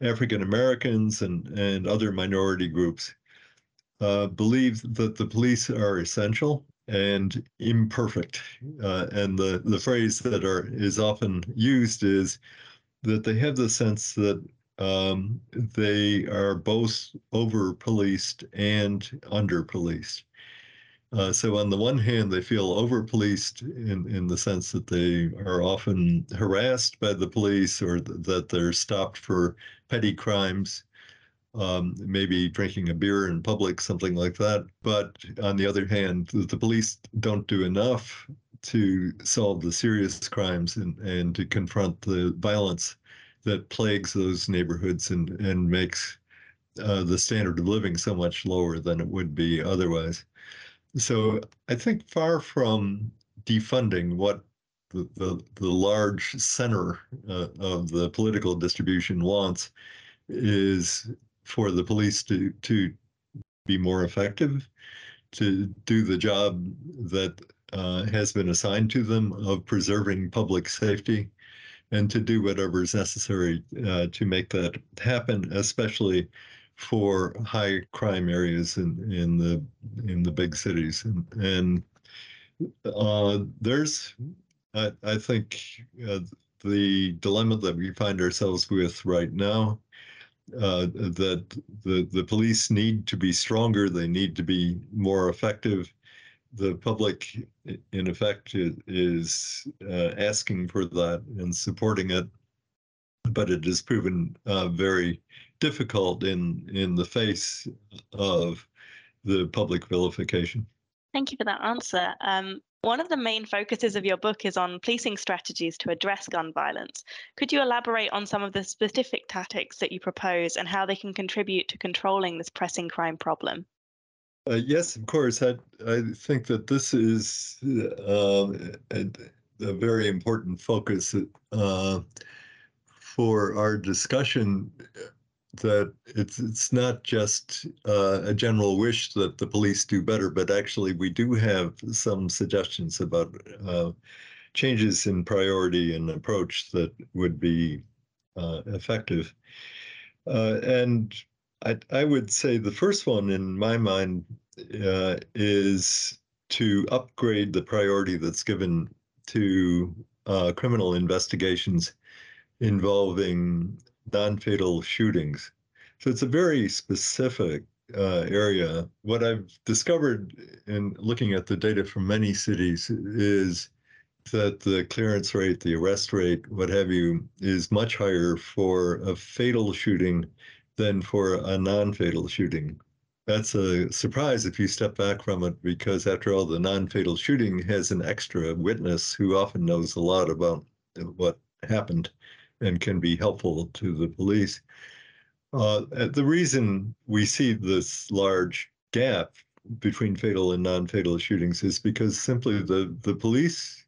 African Americans and, and other minority groups, uh, believe that the police are essential and imperfect. Uh, and the, the phrase that are is often used is that they have the sense that um, they are both over policed and under policed. Uh, so on the one hand, they feel over policed in, in the sense that they are often harassed by the police or th- that they're stopped for petty crimes um, maybe drinking a beer in public, something like that. But on the other hand, the police don't do enough to solve the serious crimes and, and to confront the violence that plagues those neighborhoods and, and makes uh, the standard of living so much lower than it would be otherwise. So I think far from defunding what the, the, the large center uh, of the political distribution wants is for the police to to be more effective, to do the job that uh, has been assigned to them of preserving public safety, and to do whatever is necessary uh, to make that happen, especially for high crime areas in, in the in the big cities and, and uh, there's I, I think uh, the dilemma that we find ourselves with right now uh, that the the police need to be stronger. They need to be more effective. The public, in effect, is uh, asking for that and supporting it, but it has proven uh, very difficult in in the face of the public vilification. Thank you for that answer. Um, one of the main focuses of your book is on policing strategies to address gun violence. Could you elaborate on some of the specific tactics that you propose and how they can contribute to controlling this pressing crime problem? Uh, yes, of course. I, I think that this is uh, a, a, very important focus uh, for our discussion that it's it's not just uh, a general wish that the police do better, but actually we do have some suggestions about uh, changes in priority and approach that would be uh, effective. And I, I would say the first one in my mind uh, is to upgrade the priority that's given to uh, criminal investigations involving non-fatal shootings. So it's a very specific uh, area. What I've discovered in looking at the data from many cities is that the clearance rate, the arrest rate, what have you, is much higher for a fatal shooting than for a non-fatal shooting. That's a surprise if you step back from it, because after all, the non-fatal shooting has an extra witness who often knows a lot about what happened and can be helpful to the police. Uh, the reason we see this large gap between fatal and non-fatal shootings is because simply the, the police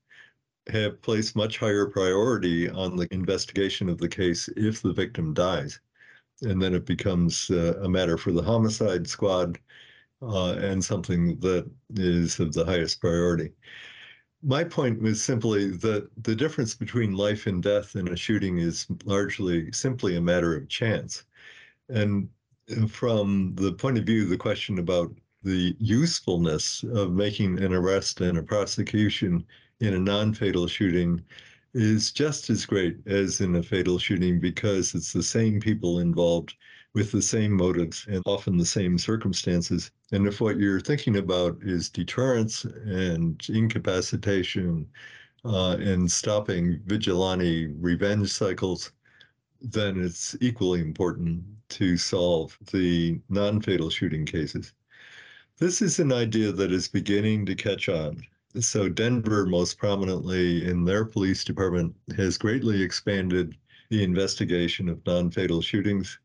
have placed much higher priority on the investigation of the case if the victim dies. And then it becomes uh, a matter for the homicide squad uh, and something that is of the highest priority my point was simply that the difference between life and death in a shooting is largely simply a matter of chance. And from the point of view, the question about the usefulness of making an arrest and a prosecution in a non fatal shooting is just as great as in a fatal shooting because it's the same people involved with the same motives and often the same circumstances. And if what you're thinking about is deterrence and incapacitation uh, and stopping vigilante revenge cycles, then it's equally important to solve the non fatal shooting cases. This is an idea that is beginning to catch on. So, Denver, most prominently in their police department, has greatly expanded the investigation of non fatal shootings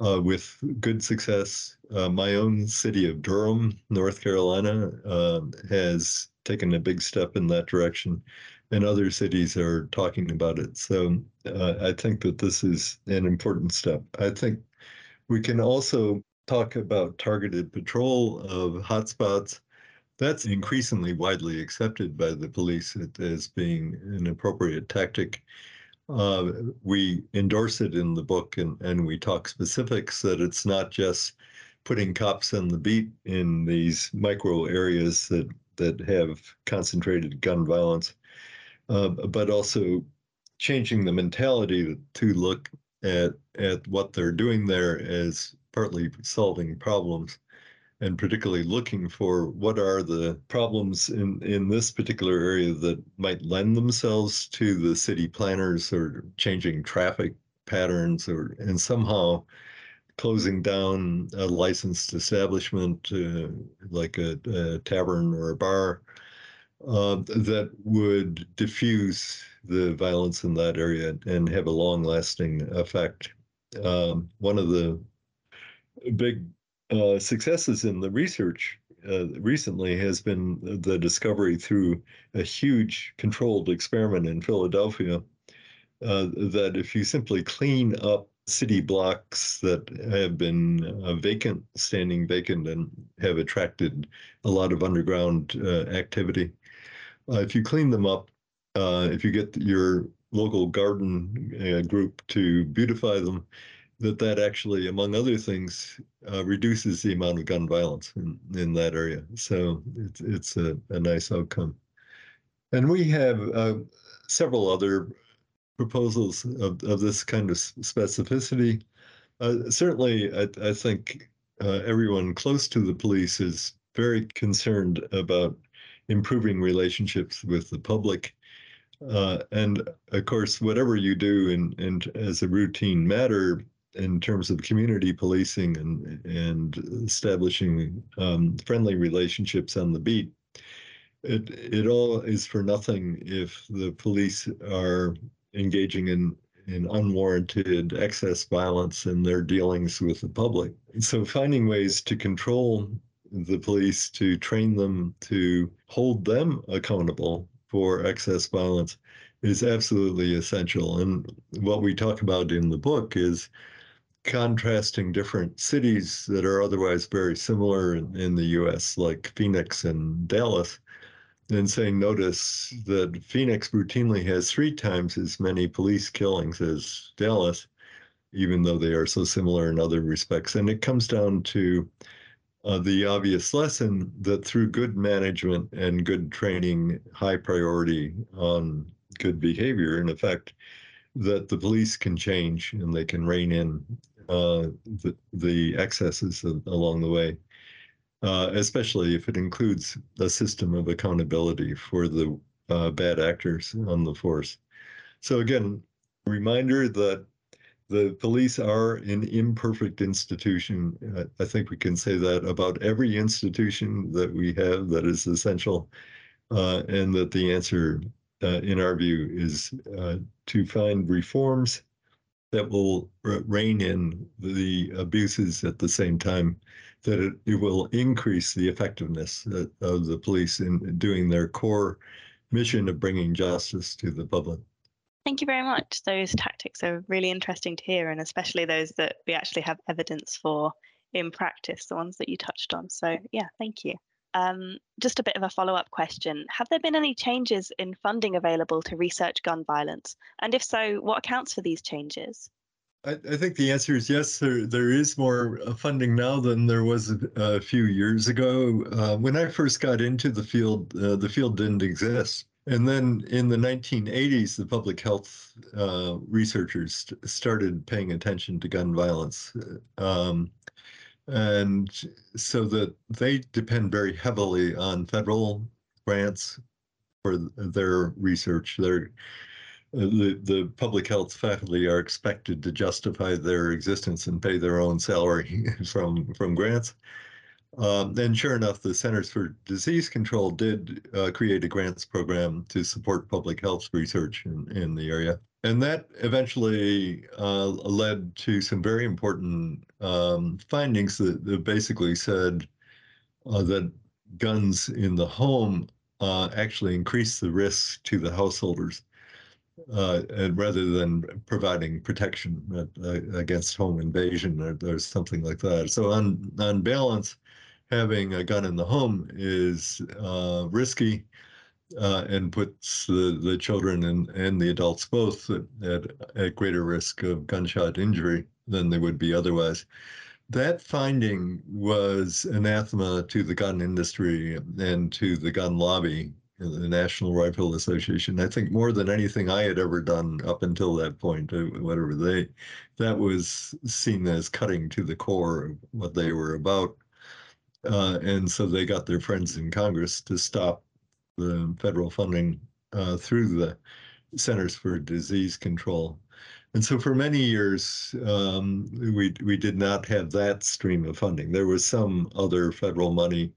uh, with good success. Uh, my own city of Durham, North Carolina, uh, has taken a big step in that direction, and other cities are talking about it. So uh, I think that this is an important step. I think we can also talk about targeted patrol of hotspots. That's increasingly widely accepted by the police as being an appropriate tactic. Uh, we endorse it in the book and, and we talk specifics that it's not just putting cops on the beat in these micro areas that, that have concentrated gun violence, uh, but also changing the mentality to look at, at what they're doing there as partly solving problems and particularly looking for what are the problems in, in this particular area that might lend themselves to the city planners or changing traffic patterns or and somehow closing down a licensed establishment uh, like a, a, tavern or a bar uh, that would diffuse the violence in that area and have a long lasting effect. Um, one of the big uh, successes in the research uh, recently has been the discovery through a huge controlled experiment in Philadelphia uh, that if you simply clean up city blocks that have been uh, vacant, standing vacant, and have attracted a lot of underground uh, activity, uh, if you clean them up, if you get your local garden group to beautify them, that that actually, among other things, uh, reduces the amount of gun violence in, in that area. So it's it's a, a nice outcome. And we have uh, several other proposals of, of this kind of specificity. Uh, certainly, I, I think uh, everyone close to the police is very concerned about improving relationships with the public. Uh, and of course, whatever you do in, in as a routine matter in terms of community policing and and establishing um, friendly relationships on the beat, it it all is for nothing if the police are engaging in in unwarranted excess violence in their dealings with the public. So finding ways to control the police, to train them, to hold them accountable for excess violence is absolutely essential. And what we talk about in the book is contrasting different cities that are otherwise very similar in, in the US, like Phoenix and Dallas, and saying, notice that Phoenix routinely has three times as many police killings as Dallas, even though they are so similar in other respects. And it comes down to uh, the obvious lesson that through good management and good training, high priority on good behavior, in effect, that the police can change and they can rein in uh, the, the excesses along the way uh, especially if it includes a system of accountability for the uh, bad actors on the force. So again, reminder that the police are an imperfect institution. I think we can say that about every institution that we have that is essential, uh, and that the answer, uh, in our view, is uh, to find reforms that will rein in the abuses at the same time that it, it will increase the effectiveness of the police in doing their core mission of bringing justice to the public. Thank you very much. Those tactics are really interesting to hear, and especially those that we actually have evidence for in practice, the ones that you touched on. So, yeah, thank you. Um, just a bit of a follow up question Have there been any changes in funding available to research gun violence? And if so, what accounts for these changes? I, I, think the answer is yes. There there is more uh, funding now than there was a, a few years ago. Uh, when I first got into the field, uh, the field didn't exist. And then in the 1980s, the public health uh, researchers st- started paying attention to gun violence. Um, and so that they depend very heavily on federal grants for their research. They're the, the public health faculty are expected to justify their existence and pay their own salary from from grants. Um, and sure enough, the Centers for Disease Control did uh, create a grants program to support public health research in, in the area. And that eventually uh, led to some very important um, findings that, that, basically said uh, that guns in the home uh, actually increase the risk to the householders uh, rather than providing protection uh, against home invasion or, or, something like that. So on on balance, having a gun in the home is uh, risky uh, and puts the, the children and, and the adults both at, at, at greater risk of gunshot injury than they would be otherwise. That finding was anathema to the gun industry and to the gun lobby the National Rifle Association. I think more than anything I had ever done up until that point, uh, whatever they, that was seen as cutting to the core of what they were about. Uh, and so they got their friends in Congress to stop the federal funding uh, through the Centers for Disease Control. And so for many years, um, we, we did not have that stream of funding. There was some other federal money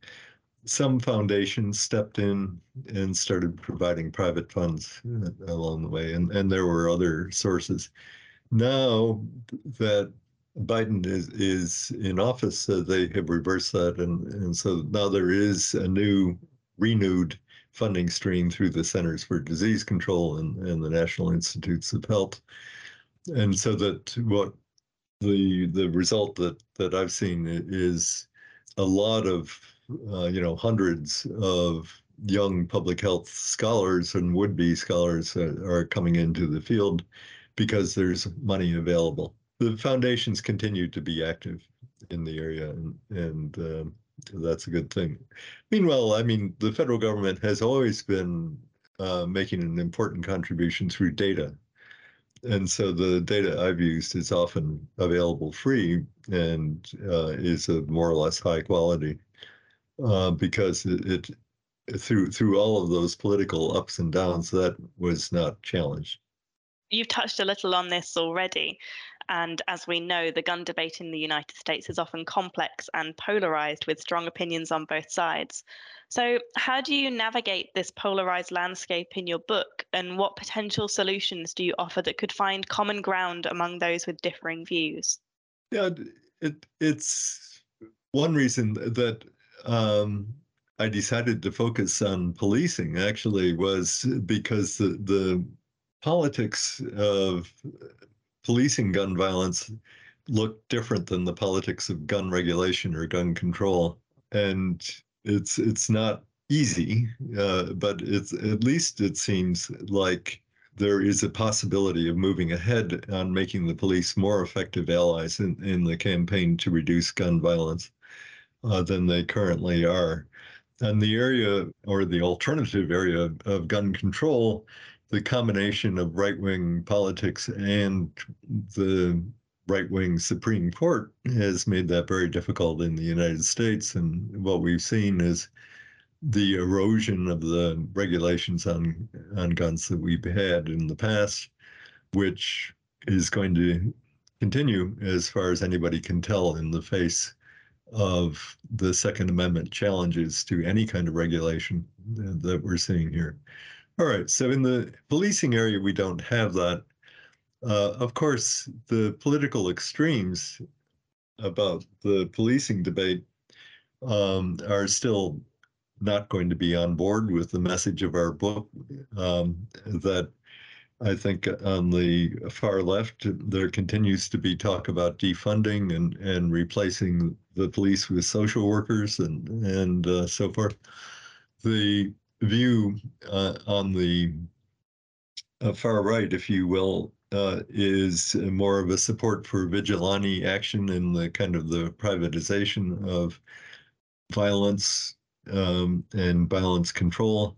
some foundations stepped in and started providing private funds uh, along the way, and, and there were other sources. Now that Biden is, is in office, uh, they have reversed that, and, and so now there is a new, renewed funding stream through the Centers for Disease Control and, and the National Institutes of Health. And so that what the the result that that I've seen is a lot of uh, you know, hundreds of young public health scholars and would-be scholars are coming into the field because there's money available. The foundations continue to be active in the area, and, and um, that's a good thing. Meanwhile, I mean, the federal government has always been uh, making an important contribution through data. And so the data I've used is often available free and uh, is of more or less high quality uh, because it, it through through all of those political ups and downs that was not challenged. You've touched a little on this already, and as we know, the gun debate in the United States is often complex and polarized with strong opinions on both sides. So, how do you navigate this polarized landscape in your book, and what potential solutions do you offer that could find common ground among those with differing views? Yeah, it, it's one reason that um, I decided to focus on policing actually was because the, the politics of policing gun violence look different than the politics of gun regulation or gun control. And it's it's not easy, uh, but it's at least it seems like there is a possibility of moving ahead on making the police more effective allies in, in the campaign to reduce gun violence uh, than they currently are. And the area or the alternative area of, of gun control the combination of right wing politics and the right wing Supreme Court has made that very difficult in the United States. And what we've seen is the erosion of the regulations on, on guns that we've had in the past, which is going to continue as far as anybody can tell in the face of the Second Amendment challenges to any kind of regulation that we're seeing here. All right. So in the policing area, we don't have that. Uh, of course, the political extremes about the policing debate um, are still not going to be on board with the message of our book. Um, that I think on the far left, there continues to be talk about defunding and, and replacing the police with social workers and, and uh, so forth. The view uh, on the uh, far right, if you will, uh, is more of a support for vigilante action and the kind of the privatization of violence um, and violence control,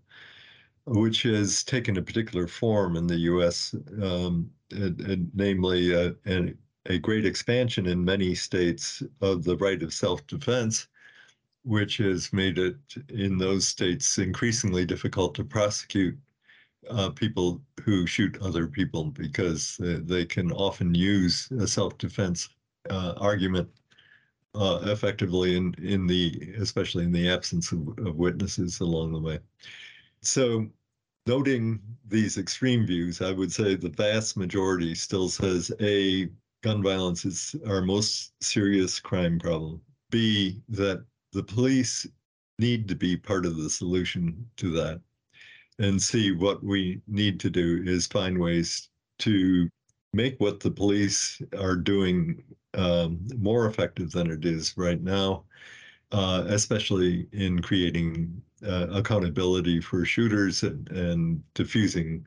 which has taken a particular form in the U.S., um, and, and namely uh, a, a great expansion in many states of the right of self-defense which has made it in those states increasingly difficult to prosecute uh, people who shoot other people because they, they can often use a self-defense uh, argument uh, effectively in, in the especially in the absence of, of witnesses along the way. So noting these extreme views, I would say the vast majority still says A, gun violence is our most serious crime problem. B, that the police need to be part of the solution to that and see what we need to do is find ways to make what the police are doing um, more effective than it is right now, uh, especially in creating uh, accountability for shooters and, and diffusing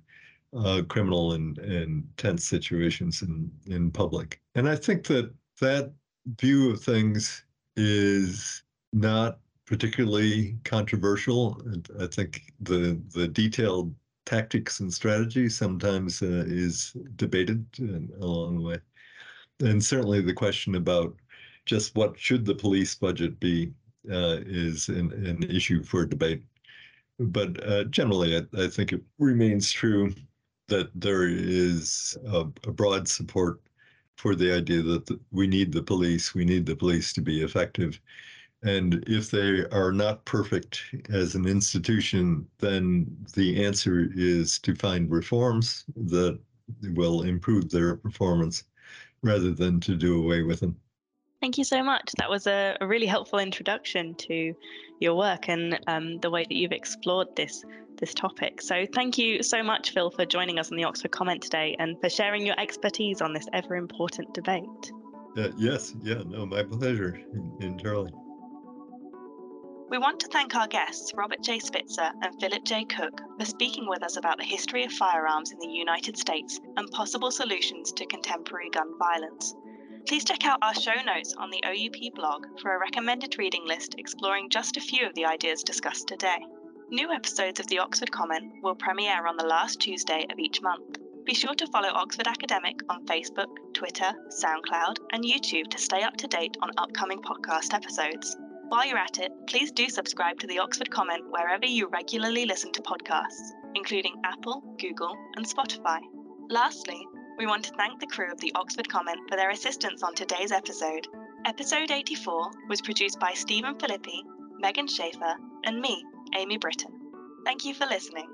uh, criminal and, and tense situations in, in public. And I think that that view of things is not particularly controversial. I think the the detailed tactics and strategy sometimes uh, is debated along the way, and certainly the question about just what should the police budget be uh, is an, an, issue for debate. But uh, generally, I, I, think it remains true that there is a, a broad support for the idea that the, we need the police. We need the police to be effective and if they are not perfect as an institution, then the answer is to find reforms that will improve their performance rather than to do away with them. Thank you so much. That was a, a really helpful introduction to your work and um, the way that you've explored this this topic. So thank you so much, Phil, for joining us on the Oxford Comment today and for sharing your expertise on this ever important debate. Uh, yes, yeah, no, my pleasure, entirely. We want to thank our guests, Robert J. Spitzer and Philip J. Cook, for speaking with us about the history of firearms in the United States and possible solutions to contemporary gun violence. Please check out our show notes on the OUP blog for a recommended reading list exploring just a few of the ideas discussed today. New episodes of the Oxford Comment will premiere on the last Tuesday of each month. Be sure to follow Oxford Academic on Facebook, Twitter, SoundCloud, and YouTube to stay up to date on upcoming podcast episodes. While you're at it, please do subscribe to the Oxford Comment wherever you regularly listen to podcasts, including Apple, Google, and Spotify. Lastly, we want to thank the crew of the Oxford Comment for their assistance on today's episode. Episode 84 was produced by Steven Filippi, Meghan Schaffer, and me, Aimee Britton. Thank you for listening.